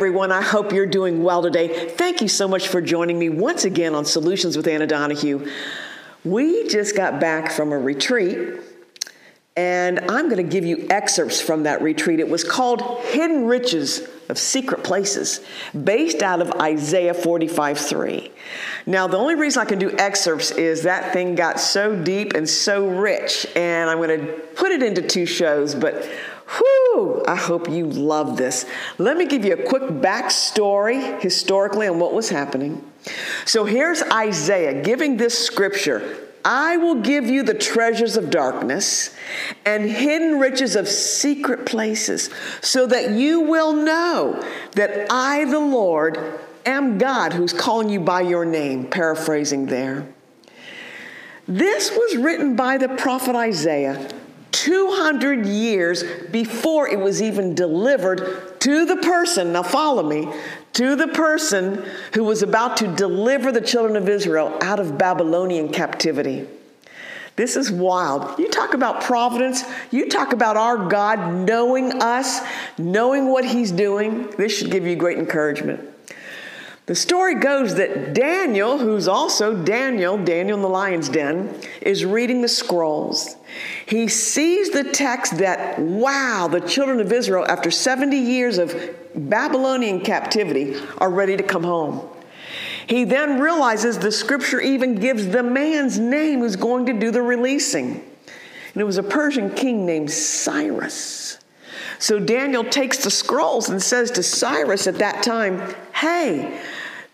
Everyone, I hope you're doing well today. Thank you so much for joining me once again on Solutions with Anna Donahue. We just got back from a retreat, and I'm going to give you excerpts from that retreat. It was called Hidden Riches of Secret Places, based out of Isaiah 45 3. Now, the only reason I can do excerpts is that thing got so deep and so rich, and I'm going to put it into two shows, but Whew, I hope you love this. Let me give you a quick backstory historically on what was happening. So here's Isaiah giving this scripture I will give you the treasures of darkness and hidden riches of secret places, so that you will know that I, the Lord, am God who's calling you by your name, paraphrasing there. This was written by the prophet Isaiah 200 years before it was even delivered to the person, now follow me, to the person who was about to deliver the children of Israel out of Babylonian captivity. This is wild. You talk about providence. You talk about our God knowing us, knowing what He's doing. This should give you great encouragement. The story goes that Daniel, who's also Daniel, Daniel in the lion's den, is reading the scrolls. He sees the text that, wow, the children of Israel, after 70 years of Babylonian captivity, are ready to come home. He then realizes the scripture even gives the man's name who's going to do the releasing. And it was a Persian king named Cyrus. So Daniel takes the scrolls and says to Cyrus at that time, Hey,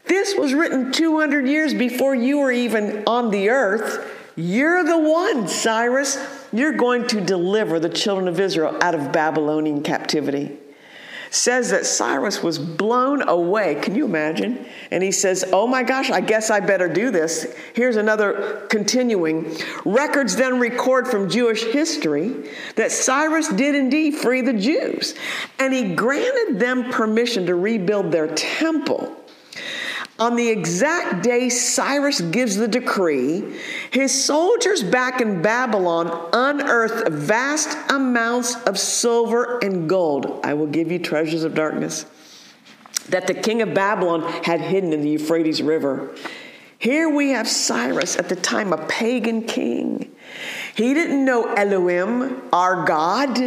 this was written 200 years before you were even on the earth. You're the one, Cyrus. You're going to deliver the children of Israel out of Babylonian captivity. Says that Cyrus was blown away. Can you imagine? And he says, Oh my gosh, I guess I better do this. Here's another continuing. Records then record from Jewish history that Cyrus did indeed free the Jews, and he granted them permission to rebuild their temple. On the exact day Cyrus gives the decree, his soldiers back in Babylon unearthed vast amounts of silver and gold. I will give you treasures of darkness that the king of Babylon had hidden in the Euphrates River. Here we have Cyrus at the time a pagan king. He didn't know Elohim, our God.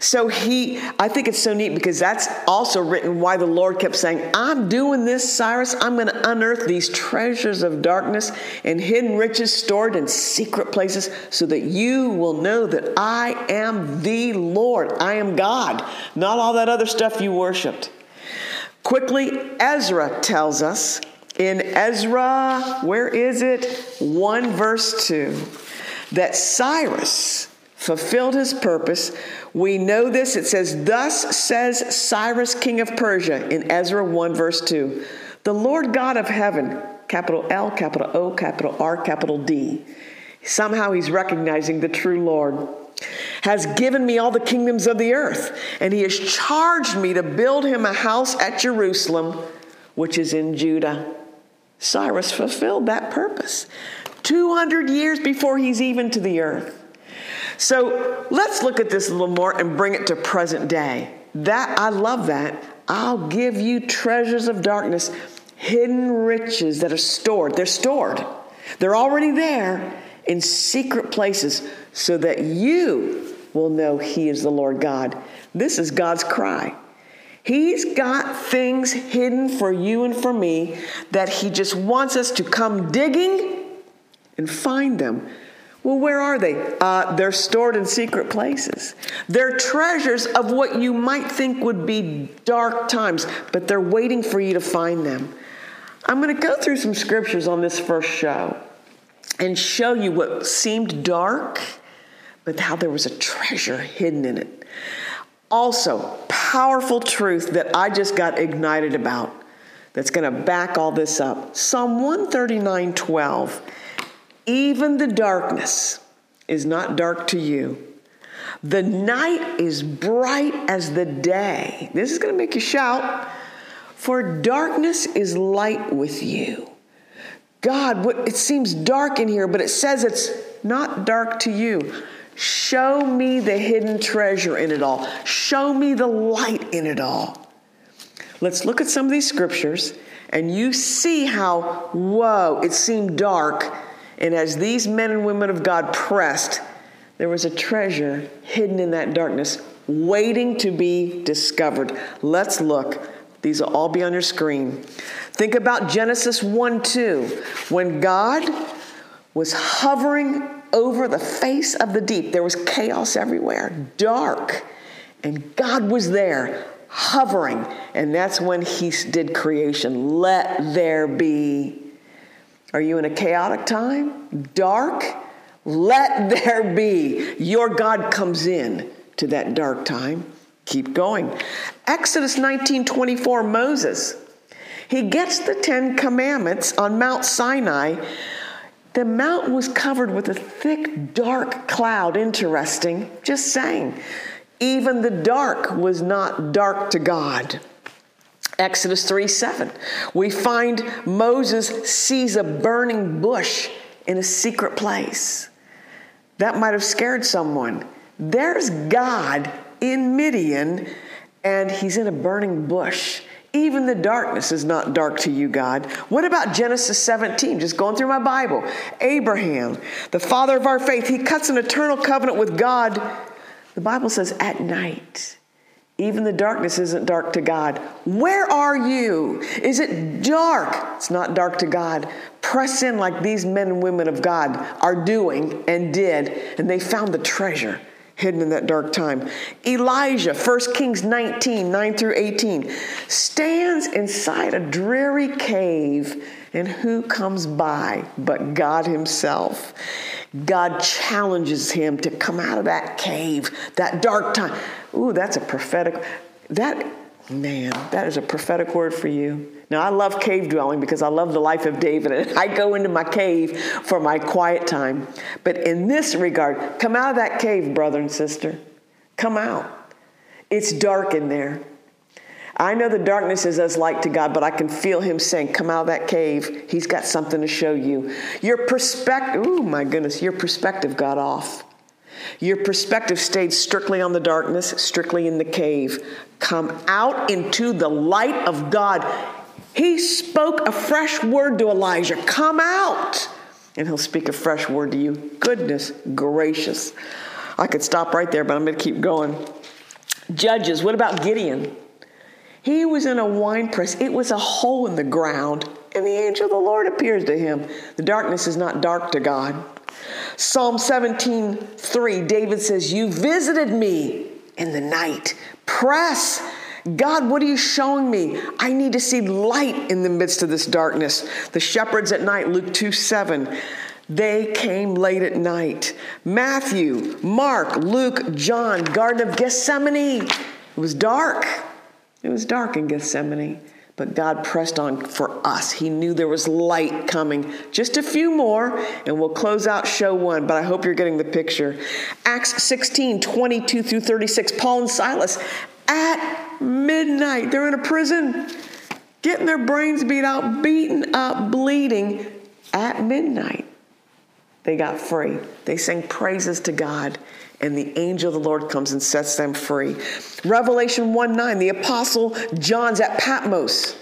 So he, I think it's so neat because that's also written why the Lord kept saying, I'm doing this, Cyrus. I'm going to unearth these treasures of darkness and hidden riches stored in secret places so that you will know that I am the Lord. I am God, not all that other stuff you worshiped. Quickly, Ezra tells us in Ezra, where is it? 1 verse 2, that Cyrus fulfilled his purpose we know this. It says, Thus says Cyrus, king of Persia, in Ezra 1, verse 2 The Lord God of heaven, capital L, capital O, capital R, capital D. Somehow he's recognizing the true Lord. Has given me all the kingdoms of the earth, and he has charged me to build him a house at Jerusalem, which is in Judah. Cyrus fulfilled that purpose 200 years before he's even to the earth. So let's look at this a little more and bring it to present day. That I love that. I'll give you treasures of darkness, hidden riches that are stored. They're stored. They're already there in secret places so that you will know he is the Lord God. This is God's cry. He's got things hidden for you and for me that he just wants us to come digging and find them well, where are they? Uh, they're stored in secret places. They're treasures of what you might think would be dark times, but they're waiting for you to find them. I'm going to go through some scriptures on this first show and show you what seemed dark, but how there was a treasure hidden in it. Also, powerful truth that I just got ignited about that's going to back all this up. Psalm 139 12 even the darkness is not dark to you. The night is bright as the day. This is going to make you shout. For darkness is light with you. God, what, it seems dark in here, but it says it's not dark to you. Show me the hidden treasure in it all. Show me the light in it all. Let's look at some of these scriptures and you see how, whoa, it seemed dark. And as these men and women of God pressed, there was a treasure hidden in that darkness waiting to be discovered. Let's look. These will all be on your screen. Think about Genesis 1 2, when God was hovering over the face of the deep. There was chaos everywhere, dark, and God was there hovering. And that's when He did creation. Let there be. Are you in a chaotic time? Dark? Let there be. Your God comes in to that dark time. Keep going. Exodus 19 24, Moses. He gets the Ten Commandments on Mount Sinai. The mountain was covered with a thick, dark cloud. Interesting. Just saying. Even the dark was not dark to God. Exodus 3 7. We find Moses sees a burning bush in a secret place. That might have scared someone. There's God in Midian, and he's in a burning bush. Even the darkness is not dark to you, God. What about Genesis 17? Just going through my Bible. Abraham, the father of our faith, he cuts an eternal covenant with God. The Bible says at night. Even the darkness isn't dark to God. Where are you? Is it dark? It's not dark to God. Press in like these men and women of God are doing and did, and they found the treasure hidden in that dark time. Elijah, 1 Kings 19, 9 through 18, stands inside a dreary cave, and who comes by but God Himself? God challenges him to come out of that cave, that dark time. Ooh, that's a prophetic, that, man, that is a prophetic word for you. Now, I love cave dwelling because I love the life of David, and I go into my cave for my quiet time. But in this regard, come out of that cave, brother and sister. Come out. It's dark in there. I know the darkness is as light to God, but I can feel Him saying, Come out of that cave. He's got something to show you. Your perspective, oh my goodness, your perspective got off. Your perspective stayed strictly on the darkness, strictly in the cave. Come out into the light of God. He spoke a fresh word to Elijah Come out. And he'll speak a fresh word to you. Goodness gracious. I could stop right there, but I'm going to keep going. Judges, what about Gideon? He was in a wine press, it was a hole in the ground, and the angel of the Lord appears to him. The darkness is not dark to God. Psalm 17, 3, David says, You visited me in the night. Press God, what are you showing me? I need to see light in the midst of this darkness. The shepherds at night, Luke 2 7. They came late at night. Matthew, Mark, Luke, John, Garden of Gethsemane. It was dark. It was dark in Gethsemane, but God pressed on for us. He knew there was light coming. Just a few more, and we'll close out show one, but I hope you're getting the picture. Acts 16 22 through 36. Paul and Silas at midnight. They're in a prison, getting their brains beat out, beaten up, bleeding at midnight. They got free. They sang praises to God, and the angel of the Lord comes and sets them free. Revelation 1 9, the apostle John's at Patmos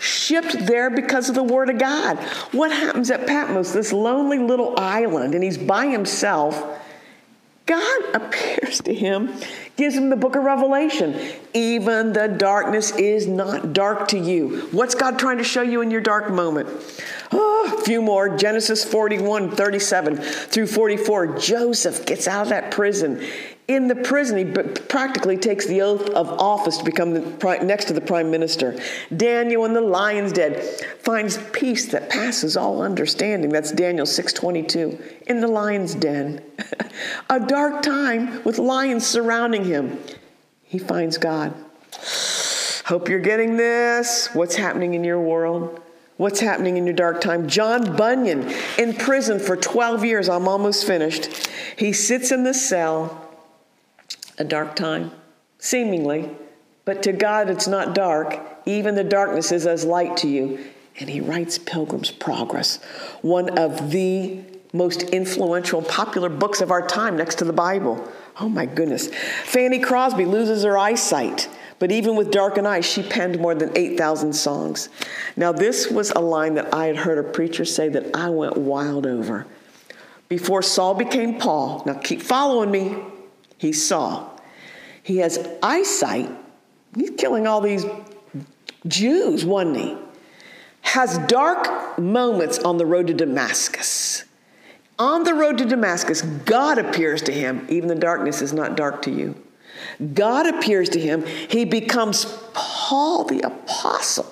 shipped there because of the word of God. What happens at Patmos, this lonely little island, and he's by himself? God appears to him, gives him the book of Revelation. Even the darkness is not dark to you. What's God trying to show you in your dark moment? Oh, a few more. Genesis 41, 37 through 44. Joseph gets out of that prison in the prison, he practically takes the oath of office to become the, next to the prime minister. Daniel in the lion's den finds peace that passes all understanding. That's Daniel 6:22 in the lion's den. A dark time with lions surrounding him. He finds God. Hope you're getting this. What's happening in your world? What's happening in your dark time? John Bunyan in prison for 12 years. I'm almost finished. He sits in the cell a dark time, seemingly, but to God it's not dark. Even the darkness is as light to you. And he writes Pilgrim's Progress, one of the most influential, popular books of our time next to the Bible. Oh my goodness. Fanny Crosby loses her eyesight. But even with darkened eyes, she penned more than 8,000 songs. Now, this was a line that I had heard a preacher say that I went wild over. Before Saul became Paul, now keep following me, he saw. He has eyesight. He's killing all these Jews, wasn't he? Has dark moments on the road to Damascus. On the road to Damascus, God appears to him. Even the darkness is not dark to you. God appears to him. He becomes Paul the apostle.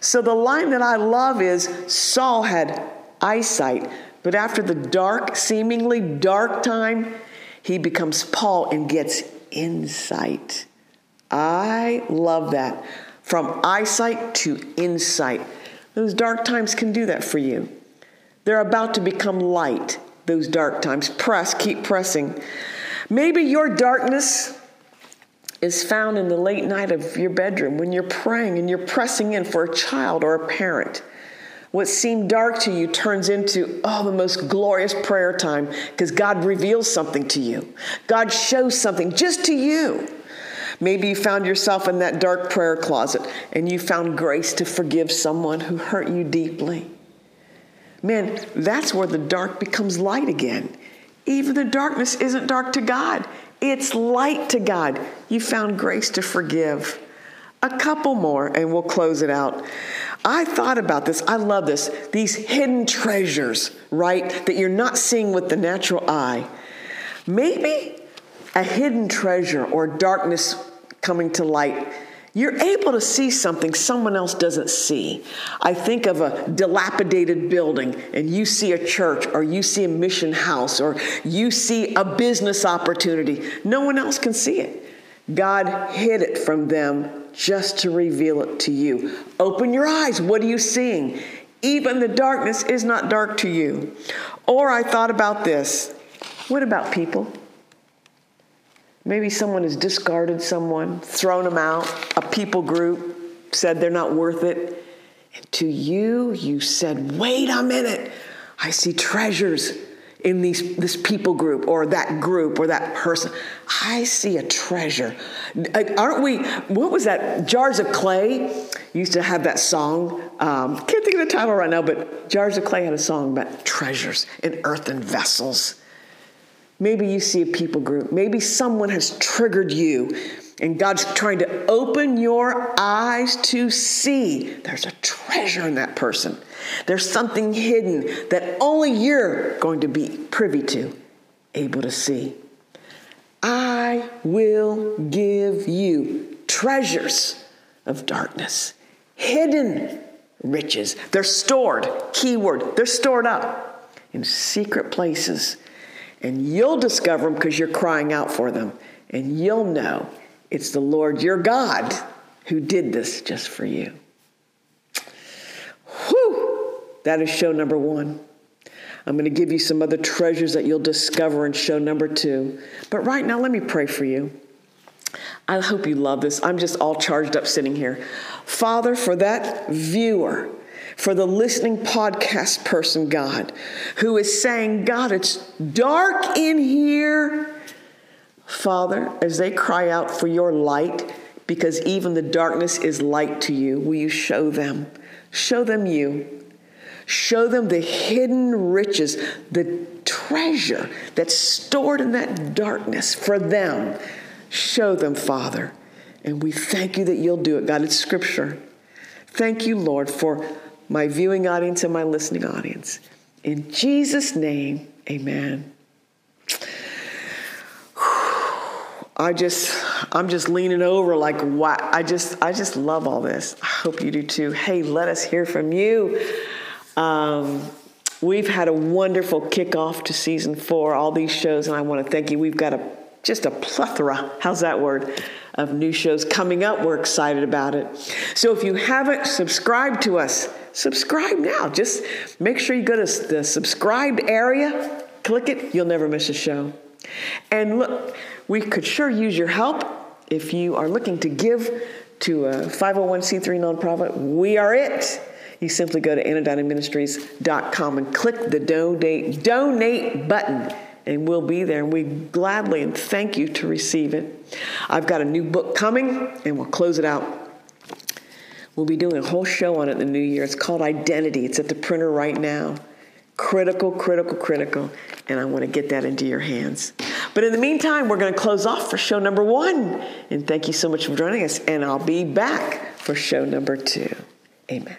So the line that I love is Saul had eyesight, but after the dark, seemingly dark time, he becomes Paul and gets insight. I love that. From eyesight to insight. Those dark times can do that for you. They're about to become light, those dark times. Press, keep pressing. Maybe your darkness is found in the late night of your bedroom when you're praying and you're pressing in for a child or a parent. What seemed dark to you turns into, oh, the most glorious prayer time because God reveals something to you. God shows something just to you. Maybe you found yourself in that dark prayer closet and you found grace to forgive someone who hurt you deeply. Man, that's where the dark becomes light again. Even the darkness isn't dark to God, it's light to God. You found grace to forgive. A couple more, and we'll close it out. I thought about this. I love this. These hidden treasures, right, that you're not seeing with the natural eye. Maybe a hidden treasure or darkness coming to light you're able to see something someone else doesn't see. I think of a dilapidated building and you see a church or you see a mission house or you see a business opportunity. No one else can see it. God hid it from them just to reveal it to you. Open your eyes. What are you seeing? Even the darkness is not dark to you. Or I thought about this. What about people? Maybe someone has discarded someone, thrown them out, a people group said they're not worth it. And to you, you said, wait a minute, I see treasures in these, this people group or that group or that person. I see a treasure. Aren't we? What was that? Jars of Clay used to have that song. Um, can't think of the title right now, but Jars of Clay had a song about treasures in earthen vessels. Maybe you see a people group. Maybe someone has triggered you, and God's trying to open your eyes to see there's a treasure in that person. There's something hidden that only you're going to be privy to, able to see. I will give you treasures of darkness, hidden riches. They're stored, keyword, they're stored up in secret places and you'll discover them because you're crying out for them. And you'll know it's the Lord your God who did this just for you. Whew! That is show number one. I'm going to give you some other treasures that you'll discover in show number two. But right now, let me pray for you. I hope you love this. I'm just all charged up sitting here. Father, for that viewer for the listening podcast person, God, who is saying, God, it's dark in here. Father, as they cry out for your light, because even the darkness is light to you, will you show them? Show them you. Show them the hidden riches, the treasure that's stored in that darkness for them. Show them, Father. And we thank you that you'll do it. God, it's scripture. Thank you, Lord, for my viewing audience and my listening audience. In Jesus' name, amen. I just, I'm just leaning over like, what? I just, I just love all this. I hope you do too. Hey, let us hear from you. Um, we've had a wonderful kickoff to season four, all these shows, and I want to thank you. We've got a just a plethora, how's that word, of new shows coming up. We're excited about it. So if you haven't subscribed to us, subscribe now. Just make sure you go to the subscribed area, click it, you'll never miss a show. And look, we could sure use your help if you are looking to give to a 501c3 nonprofit. We are it. You simply go to anodynaministries.com and click the donate, donate button and we'll be there. And we gladly and thank you to receive it. I've got a new book coming, and we'll close it out. We'll be doing a whole show on it in the new year. It's called Identity. It's at the printer right now. Critical, critical, critical. And I want to get that into your hands. But in the meantime, we're going to close off for show number one. And thank you so much for joining us. And I'll be back for show number two. Amen.